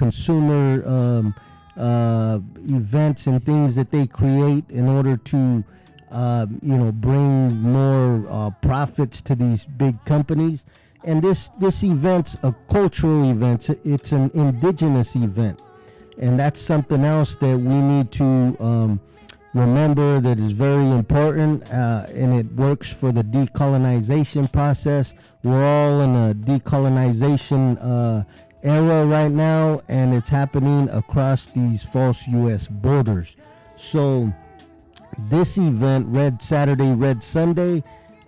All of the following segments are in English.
consumer um, uh, events and things that they create in order to, uh, you know, bring more uh, profits to these big companies. And this this event's a cultural event. It's an indigenous event, and that's something else that we need to um, remember that is very important, uh, and it works for the decolonization process. We're all in a decolonization uh, era right now, and it's happening across these false U.S. borders. So, this event, Red Saturday, Red Sunday,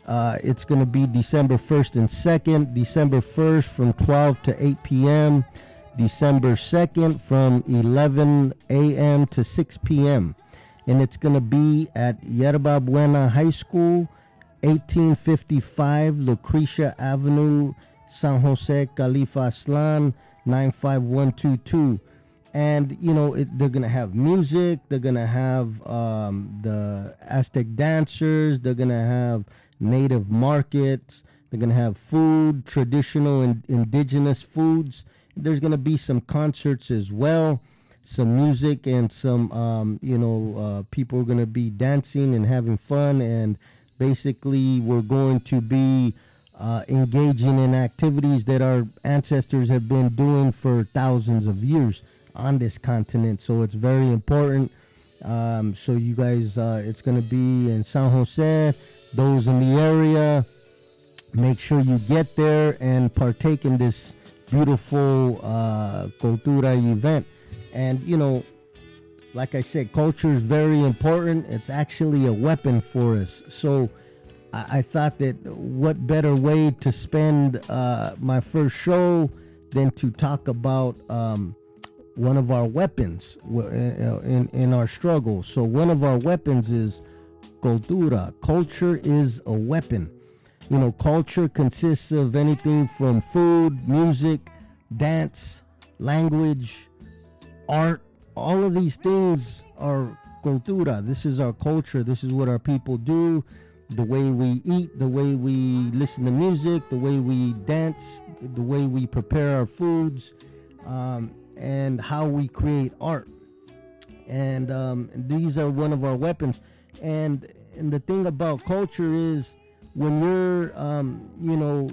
uh, it's going to be December 1st and 2nd. December 1st from 12 to 8 p.m. December 2nd from 11 a.m. to 6 p.m. And it's going to be at Yerba Buena High School, 1855 Lucretia Avenue, San Jose, Khalifa Aztlan, 95122. And, you know, it, they're to have music. They're to have um, the Aztec dancers. They're to have native markets. They're to have food, traditional and indigenous foods. There's to be some concerts as well, some music, and some, um, you know, uh, people are going to be dancing and having fun. And basically, we're going to be uh, engaging in activities that our ancestors have been doing for thousands of years on this continent. So it's very important. Um, so you guys, uh, it's going to be in San Jose those in the area, make sure you get there and partake in this beautiful uh, cultura event. And, you know, like I said, culture is very important. It's actually a weapon for us. So I, I thought that what better way to spend uh, my first show than to talk about um, one of our weapons in, in our struggle. So one of our weapons is cultura. Culture is a weapon. You know, culture consists of anything from food, music, dance, language, art. All of these things are cultura. This is our culture. This is what our people do. The way we eat, the way we listen to music, the way we dance, the way we prepare our foods, um, and how we create art. And um, these are one of our weapons and and the thing about culture is when you're um, you know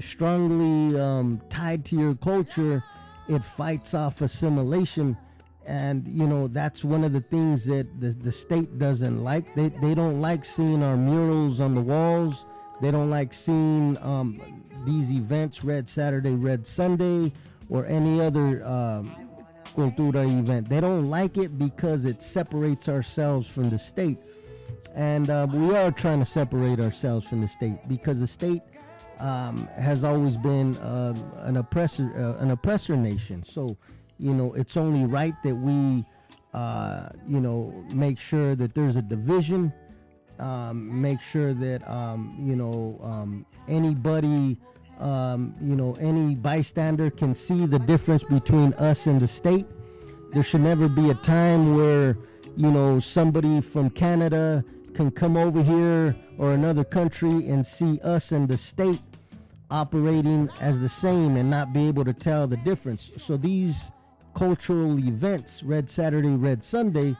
strongly um, tied to your culture it fights off assimilation and you know that's one of the things that the, the state doesn't like they, they don't like seeing our murals on the walls they don't like seeing um, these events red saturday red sunday or any other um, cultura event. They don't like it because it separates ourselves from the state. And uh, we are trying to separate ourselves from the state because the state um, has always been uh, an oppressor, uh, an oppressor nation. So, you know, it's only right that we, uh, you know, make sure that there's a division. Um, make sure that um, you know um, anybody um, you know, any bystander can see the difference between us and the state. There should never be a time where, you know, somebody from Canada can come over here or another country and see us and the state operating as the same and not be able to tell the difference. So these cultural events, Red Saturday, Red Sunday,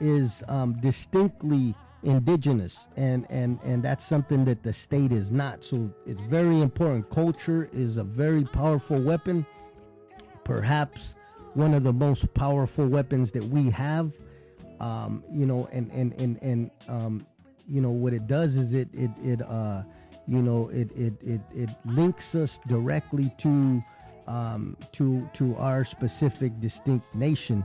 is um, distinctly indigenous. And and and that's something that the state is not. So it's very important. Culture is a very powerful weapon. Perhaps one of the most powerful weapons that we have um, you know and and and and um, you know what it does is it it it uh you know it it it, it links us directly to um, to to our specific distinct nation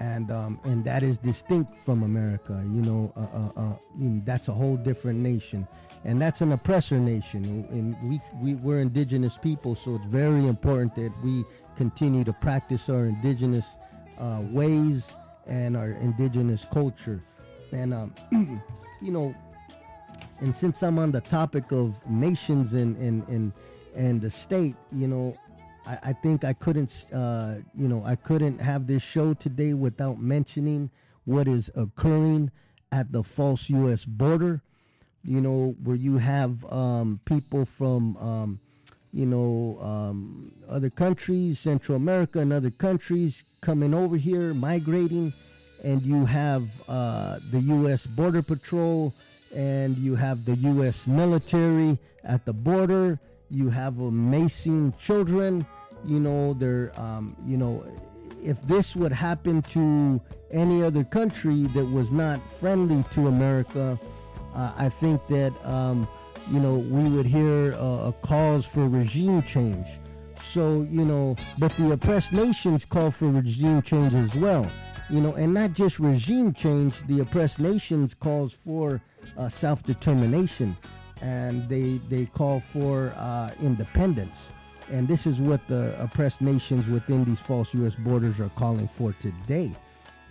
and um, and that is distinct from America. You know, uh, uh, uh, that's a whole different nation, and that's an oppressor nation. And we, we we're indigenous people, so it's very important that we continue to practice our indigenous uh, ways and our indigenous culture. And um, you know, and since I'm on the topic of nations and and and and the state, you know, I, I think I couldn't, uh, you know, I couldn't have this show today without mentioning what is occurring at the false U.S. border. You know, where you have um, people from um, you know, um, other countries, Central America and other countries coming over here, migrating, and you have uh, the U.S. Border Patrol and you have the U.S. military at the border. You have amazing children. You know, they're, um, you know, if this would happen to any other country that was not friendly to America, uh, I think that um, you know we would hear uh, calls for regime change. So you know, but the oppressed nations call for regime change as well. You know, and not just regime change. The oppressed nations calls for uh, self-determination, and they they call for uh, independence. And this is what the oppressed nations within these false U.S. borders are calling for today.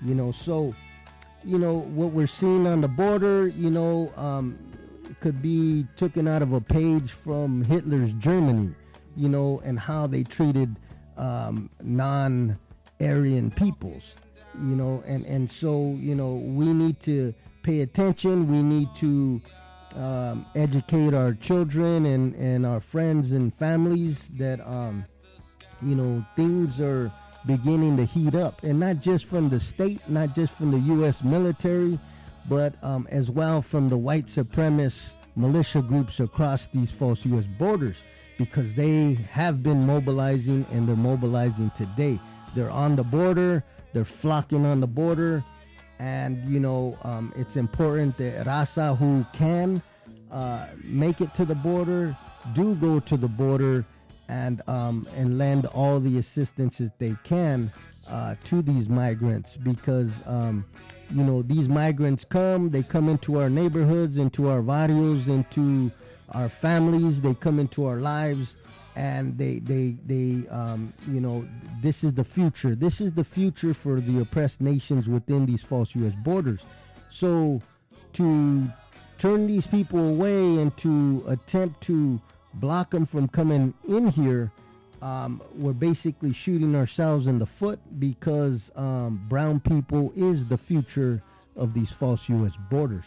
You know, so, you know, what we're seeing on the border, you know, um, could be taken out of a page from Hitler's Germany, you know, and how they treated um, non Aryan peoples, you know, and, and so, you know, we need to pay attention. We need to um, educate our children and, and our friends and families that um, you know things are beginning to heat up. And not just from the state not just from the u.s military but um, as well from the white supremacist militia groups across these false u.s borders because they have been mobilizing and they're mobilizing today. They're on the border they're flocking on the border and you know um, it's important that Raza who can uh, make it to the border do go to the border and um, and lend all the assistance that they can uh, to these migrants because um, you know these migrants come they come into our neighborhoods into our barrios into our families they come into our lives and they they they um, you know this is the future this is the future for the oppressed nations within these false U.S. borders so to turn these people away and to attempt to block them from coming in here um, we're basically shooting ourselves in the foot because um, brown people is the future of these false U.S. borders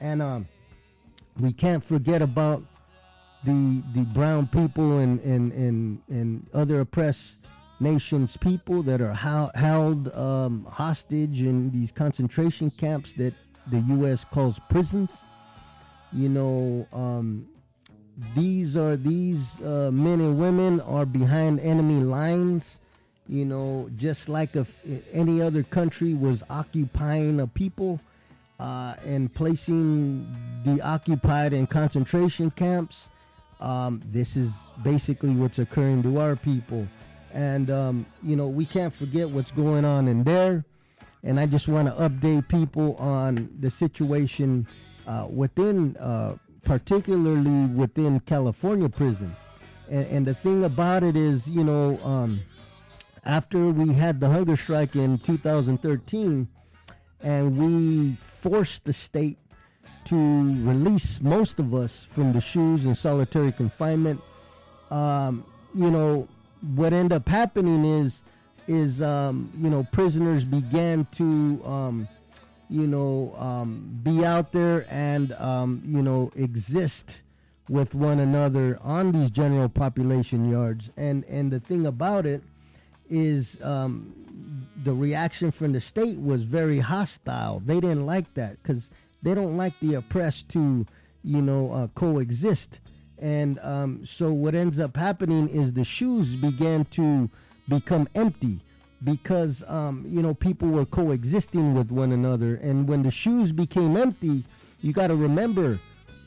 and um, we can't forget about the the brown people and and and, and other oppressed nations people that are how, held um, hostage in these concentration camps that the U.S. calls prisons. You know, um, these are these uh, men and women are behind enemy lines. You know, just like if any other country was occupying a people uh, and placing the occupied in concentration camps um, this is basically what's occurring to our people. And, um, you know, we can't forget what's going on in there. And I just want to update people on the situation uh, within, uh, particularly within California prisons. And, and, the thing about it is, you know, um, after we had the hunger strike in 2013, and we forced the state to release most of us from the SHUs and solitary confinement. Um, you know, what ended up happening is, is um, you know, prisoners began to, um, you know, um, be out there and, um, you know, exist with one another on these general population yards. And and the thing about it is, um, the reaction from the state was very hostile. They didn't like that because they don't like the oppressed to, you know, uh, coexist. And um, so what ends up happening is the SHUs began to become empty because, um, you know, people were coexisting with one another. And when the SHUs became empty, you got to remember,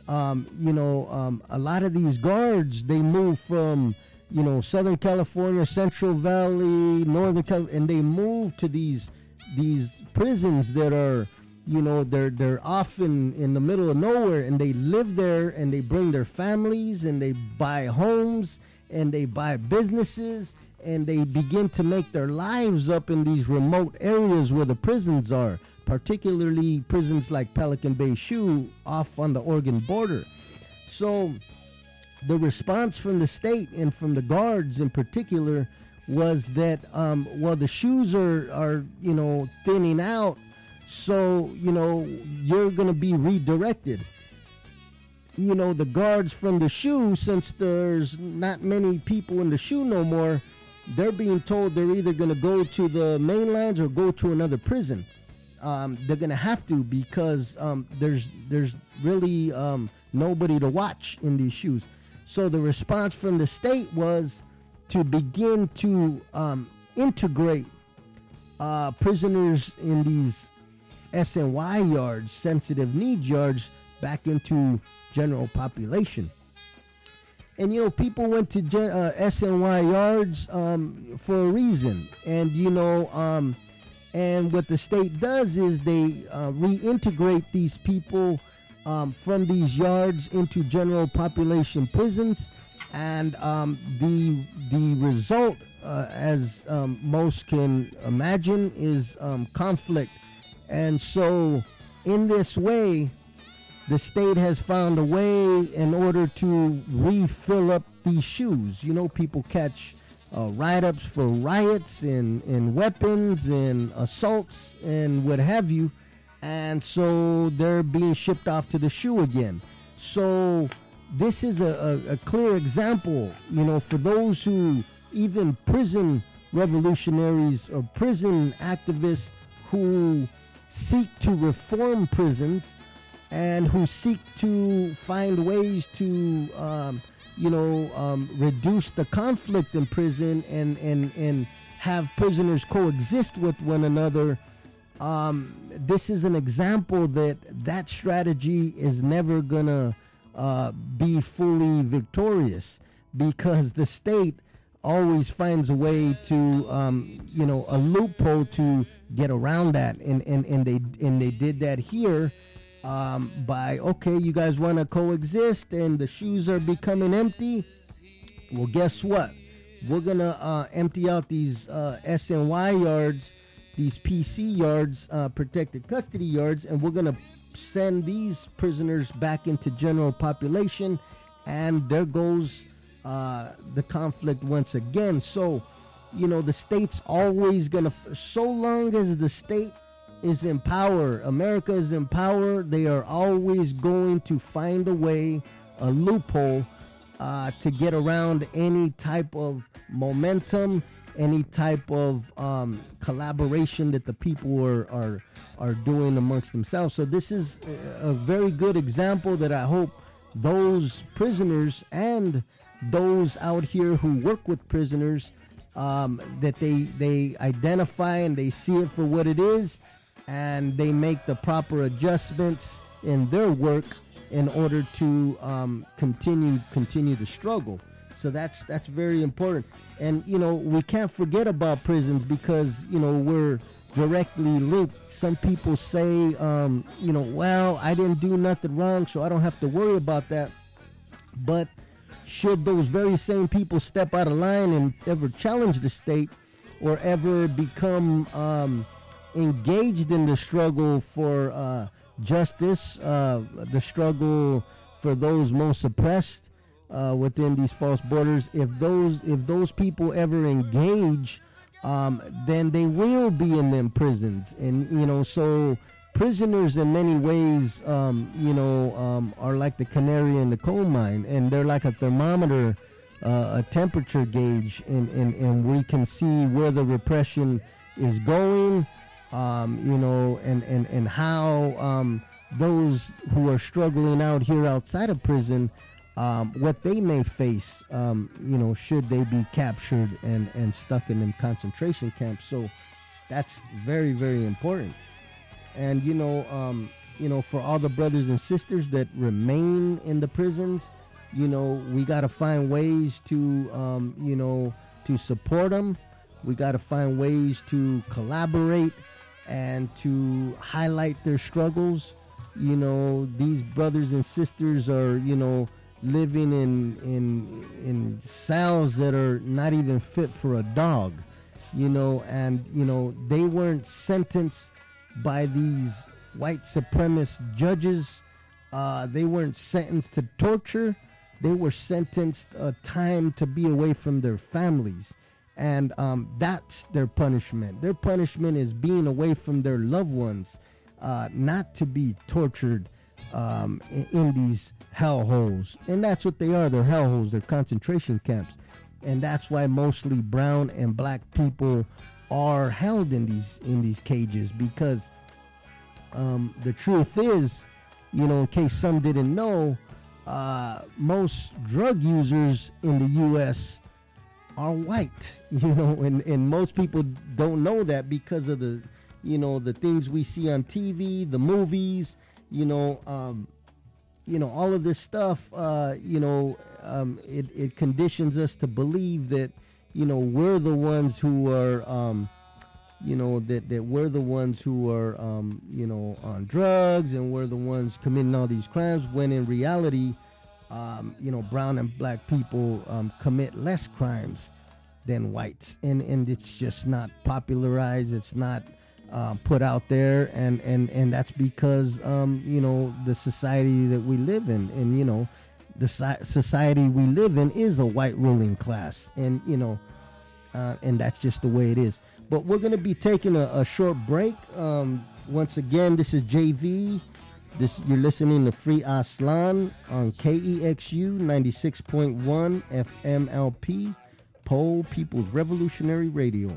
um, you know, um, a lot of these guards, they move from, you know, Southern California, Central Valley, Northern California, and they move to these these prisons that are you know they're they're often in the middle of nowhere and they live there and they bring their families and they buy homes and they buy businesses and they begin to make their lives up in these remote areas where the prisons are particularly prisons like Pelican Bay SHU off on the Oregon border. So the response from the state and from the guards in particular was that um, well the SHUs are are you know thinning out so, you know, you're going to be redirected. you know, the guards from the SHU, since there's not many people in the SHU no more, they're being told they're either going to go to the mainlands or go to another prison. Um, they're going to have to because um, there's there's really um, nobody to watch in these SHUs. So the response from the state was to begin to um, integrate uh, prisoners in these SNY yards, sensitive need yards, back into general population. And you know, people went to gen- uh, SNY yards um, for a reason, and you know, um, and what the state does is they uh, reintegrate these people um, from these yards into general population prisons, and um, the the result, uh, as um, most can imagine, is um, conflict. And so, in this way, the state has found a way in order to refill up these SHUs. You know, people catch uh, write-ups for riots and, and weapons and assaults and what have you, and so they're being shipped off to the SHU again. So this is a, a, a clear example, you know, for those who even prison revolutionaries or prison activists who seek to reform prisons and who seek to find ways to, um, you know, um, reduce the conflict in prison and, and, and have prisoners coexist with one another. Um, this is an example that that strategy is never going to uh, be fully victorious because the state always finds a way to, um, you know, a loophole to get around that. And, and, and, they, and they did that here um, by okay, you guys want to coexist, and the SHUs are becoming empty. Well, guess what? We're gonna uh, empty out these uh, SNY yards, these PC yards, uh, protected custody yards, and we're gonna send these prisoners back into general population, and there goes uh, the conflict once again. So, you know, the state's always gonna, so long as the state is in power. America is in power. They are always going to find a way, a loophole, uh, to get around any type of momentum, any type of um, collaboration that the people are, are are doing amongst themselves. So this is a very good example that I hope those prisoners and those out here who work with prisoners um, that they they identify and they see it for what it is and they make the proper adjustments in their work in order to um, continue continue the struggle. So that's that's very important. And you know we can't forget about prisons because you know we're directly linked. Some people say, um, you know, well, I didn't do nothing wrong, so I don't have to worry about that. But should those very same people step out of line and ever challenge the state or ever become um, engaged in the struggle for uh, justice, uh, the struggle for those most oppressed uh, within these false borders. If those if those people ever engage, um, then they will be in them prisons, and you know so. Prisoners, in many ways, um, you know, um, are like the canary in the coal mine, and they're like a thermometer, uh, a temperature gauge, and, and, and we can see where the repression is going, um, you know, and, and, and how um, those who are struggling out here outside of prison, um, what they may face, um, you know, should they be captured and, and stuck in them concentration camps. So that's very, very important. And, you know, um, you know, for all the brothers and sisters that remain in the prisons, you know, we got to find ways to, um, you know, to support them. We got to find ways to collaborate and to highlight their struggles. You know, these brothers and sisters are, you know, living in in in cells that are not even fit for a dog. You know, and you know, they weren't sentenced by these white supremacist judges. Uh, they weren't sentenced to torture. They were sentenced a time to be away from their families and um, that's their punishment. Their punishment is being away from their loved ones, uh, not to be tortured um, in, in these hellholes, and that's what they are. They're hellholes. They're concentration camps, and that's why mostly brown and black people are held in these in these cages because um, the truth is, you know, in case some didn't know, uh, most drug users in the U.S. are white. You know, and, and most people don't know that because of the, you know, the things we see on TV, the movies, you know, um, you know, all of this stuff. Uh, you know, um, it it conditions us to believe that, you know, we're the ones who are. Um, you know that that we're the ones who are um, you know on drugs and we're the ones committing all these crimes when in reality um, you know brown and black people um, commit less crimes than whites. And and it's just not popularized. It's not uh, put out there. And and and that's because um, you know the society that we live in. And you know the society we live in is a white ruling class and you know uh, and that's just the way it is but we're going to be taking a, a short break. Um, once again, this is JV. This you're listening to Free Aztlan on KEXU 96.1 FMLP, Poor People's Revolutionary Radio.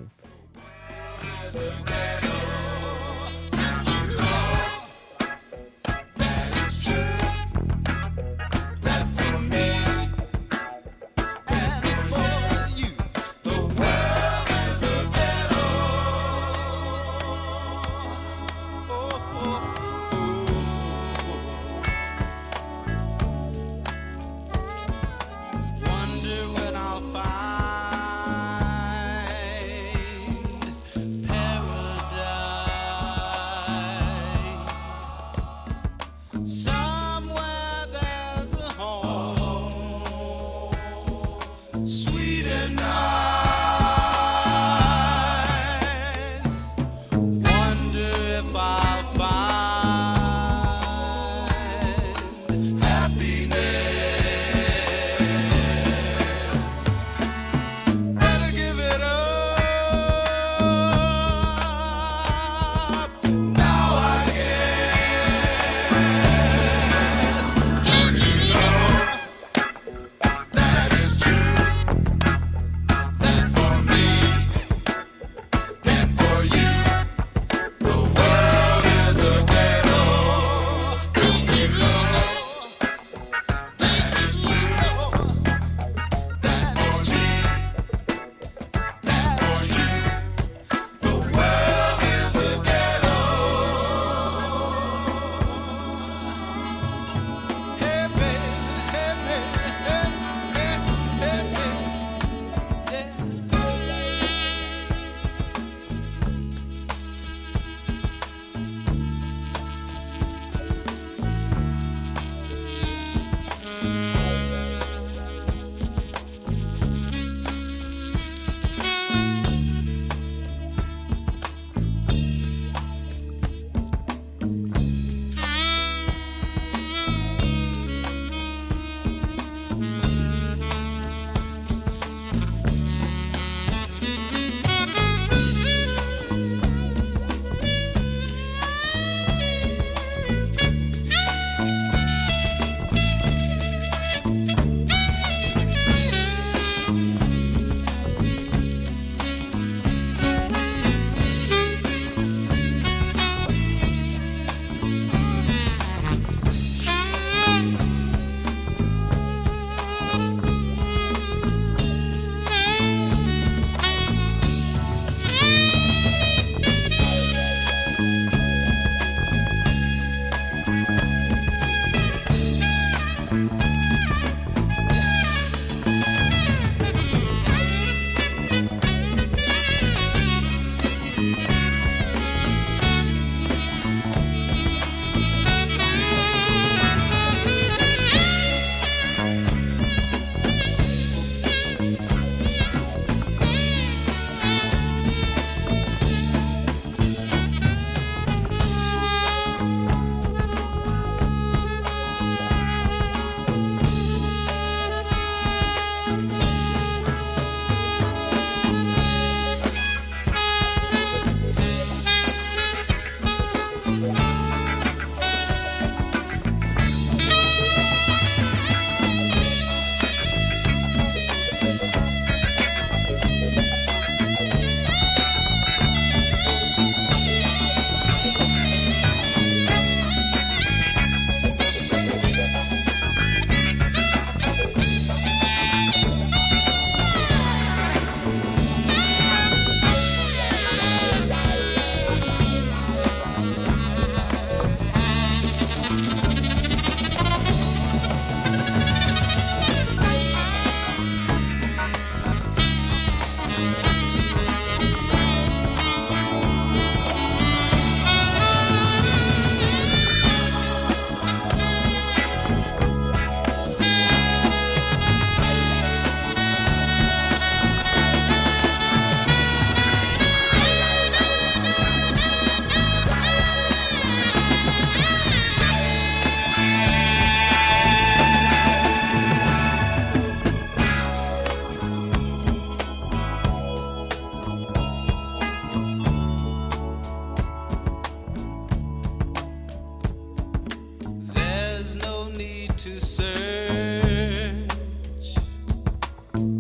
to search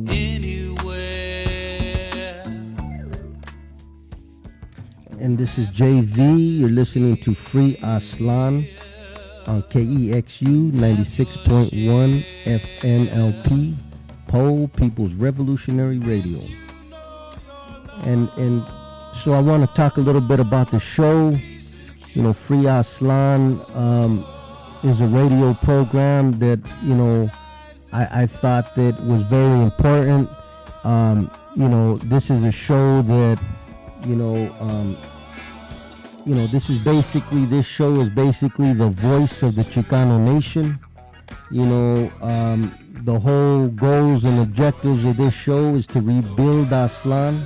anywhere. And this is JV. You're listening to Free Aztlan on KEXU 96.1 FMLP, Poor People's Revolutionary Radio. And and so I want to talk a little bit about the show. You know, Free Aztlan. Um, is a radio program that you know I, I thought that was very important. Um, you know, this is a show that you know um, you know, this is basically, this show is basically the voice of the Chicano nation. You know, um, the whole goals and objectives of this show is to rebuild Aztlan.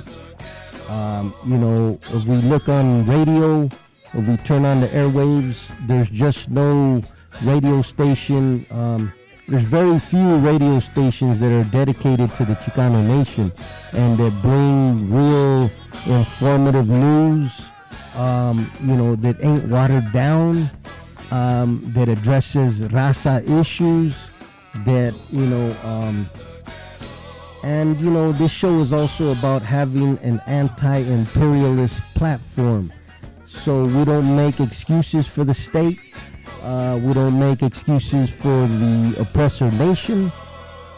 Um, you know, if we look on radio, if we turn on the airwaves, there's just no radio station. Um, there's very few radio stations that are dedicated to the Chicano nation and that bring real informative news um, you know, that ain't watered down, um, that addresses raza issues, that, you know, um, and, you know, this show is also about having an anti imperialist platform. So we don't make excuses for the state. Uh, we don't make excuses for the oppressor nation.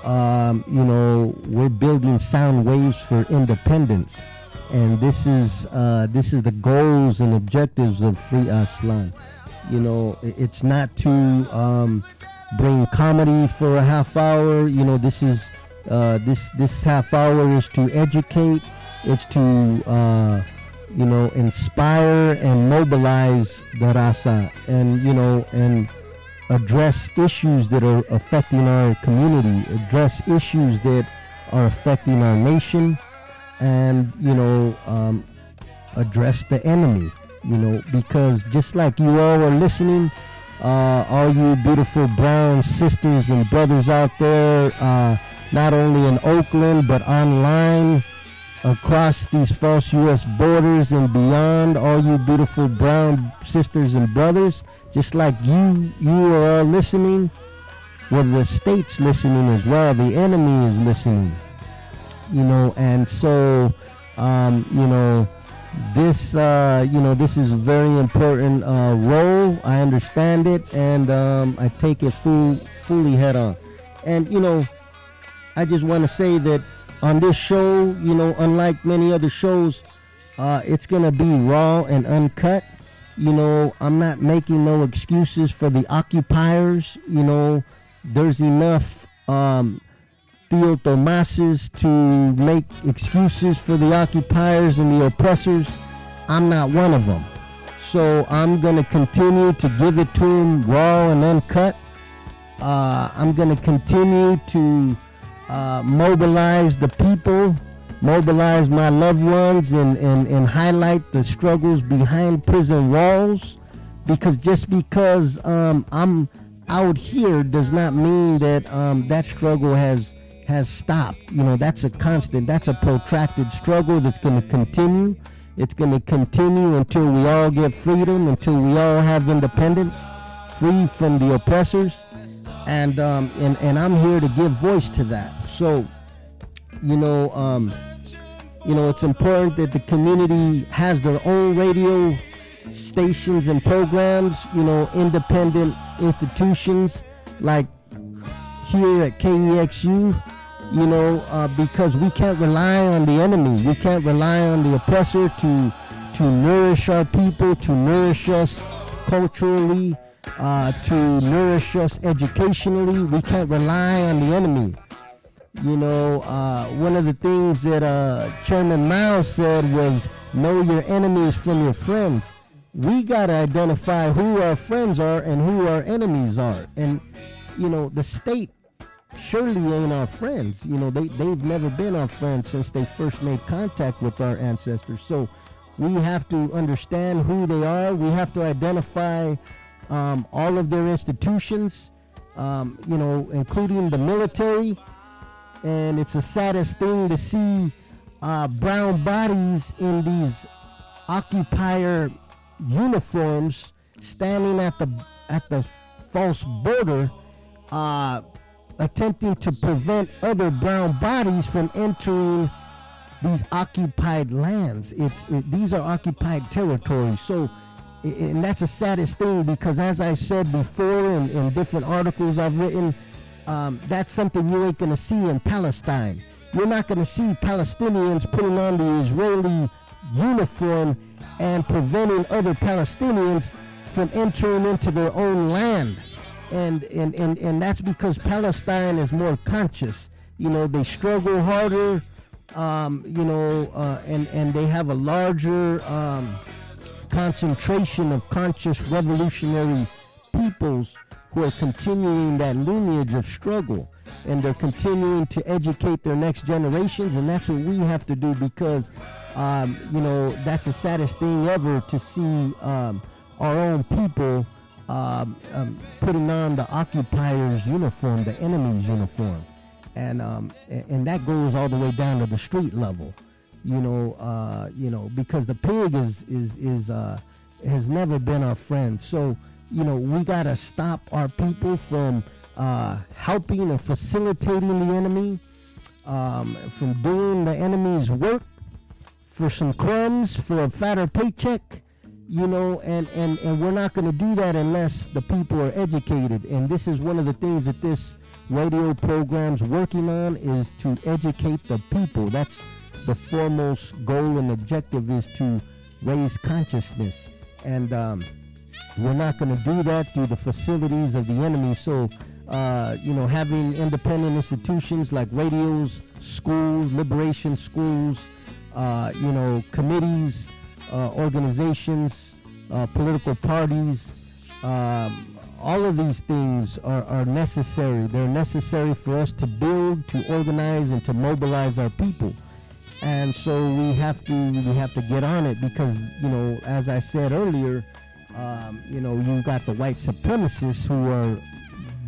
Um, you know, we're building sound waves for independence and this is uh, this is the goals and objectives of Free Aztlan. You know, it's not to um, bring comedy for a half hour. You know, this is uh, this this half hour is to educate. It's to uh, you know inspire and mobilize the raza, and you know and address issues that are affecting our community, address issues that are affecting our nation and you know um, address the enemy you know because just like you all are listening uh, all you beautiful brown sisters and brothers out there uh, not only in oakland but online across these false u.s borders and beyond all you beautiful brown sisters and brothers just like you you are all listening well the state's listening as well the enemy is listening you know, and so, um, you know, this, uh, you know, this is a very important uh, role. I understand it, and um, I take it full, fully head on. And you know, I just want to say that on this show, you know, unlike many other shows, uh, it's gonna be raw and uncut. You know, I'm not making no excuses for the occupiers. You know, there's enough. Um, Tío Tomases to make excuses for the occupiers and the oppressors. I'm not one of them. So I'm going to continue to give it to them raw and uncut. Uh, I'm going to continue to uh, mobilize the people, mobilize my loved ones, and, and, and highlight the struggles behind prison walls. Because just because um, I'm out here does not mean that um, that struggle has has stopped. You know, that's a constant, that's a protracted struggle that's going to continue. It's going to continue until we all get freedom, until we all have independence, free from the oppressors. And, um, and, and I'm here to give voice to that. So, you know, um, you know, it's important that the community has their own radio stations and programs, you know, independent institutions like here at KEXU you know, uh, because we can't rely on the enemy. We can't rely on the oppressor to to nourish our people, to nourish us culturally, uh, to nourish us educationally. We can't rely on the enemy. You know, uh, one of the things that uh, Chairman Mao said was, "Know your enemies from your friends." We got to identify who our friends are and who our enemies are, and you know, the state surely ain't our friends. You know, they, they've never been our friends since they first made contact with our ancestors. So we have to understand who they are. We have to identify um, all of their institutions, um, you know, including the military. And it's the saddest thing to see uh, brown bodies in these occupier uniforms standing at the at the false border uh, attempting to prevent other brown bodies from entering these occupied lands. It's it, these are occupied territories. So, and that's the saddest thing because, as I said before in, in different articles I've written, um, that's something you ain't gonna see in Palestine. You're not gonna see Palestinians putting on the Israeli uniform and preventing other Palestinians from entering into their own land. And, and, and, and that's because Palestine is more conscious. You know, they struggle harder, um, you know, uh, and, and they have a larger um, concentration of conscious revolutionary peoples who are continuing that lineage of struggle and they're continuing to educate their next generations and that's what we have to do because um, you know that's the saddest thing ever to see um, our own people um, um putting on the occupiers uniform the enemy's uniform. And um, and that goes all the way down to the street level you know uh, you know because the pig is is is uh, has never been our friend. So you know, we got to stop our people from uh, helping and facilitating the enemy, um, from doing the enemy's work for some crumbs, for a fatter paycheck, you know, and, and, and we're not going to do that unless the people are educated. And this is one of the things that this radio program's working on is to educate the people. That's the foremost goal and objective is to raise consciousness. And, um, we're not going to do that through the facilities of the enemy. So, uh, you know, having independent institutions like radios, schools, liberation schools, uh, you know, committees, uh, organizations, uh, political parties, um, all of these things are, are necessary. They're necessary for us to build, to organize, and to mobilize our people. And so we have to we have to get on it because you know, as I said earlier, um, you know, you got the white supremacists who are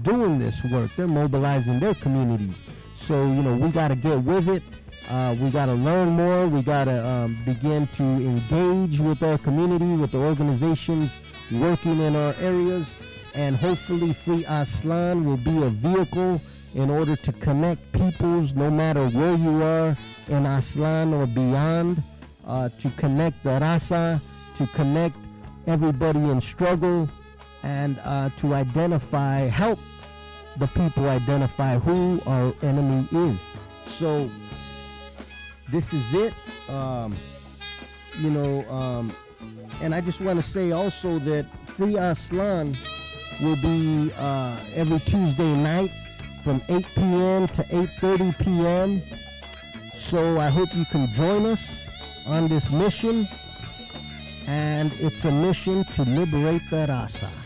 doing this work. They're mobilizing their communities. So, you know, we got to get with it. Uh, we got to learn more. We got to um, begin to engage with our community, with the organizations working in our areas. And hopefully, Free Aztlan will be a vehicle in order to connect peoples, no matter where you are in Aztlan or beyond, uh, to connect the Raza, to connect everybody in struggle and uh, to identify, help the people identify who our enemy is. So this is it. Um, you know, um, and I just want to say also that Free Aztlan will be uh, every Tuesday night from 8 p.m. to 8:30 p.m. So I hope you can join us on this mission and it's a mission to liberate the raza.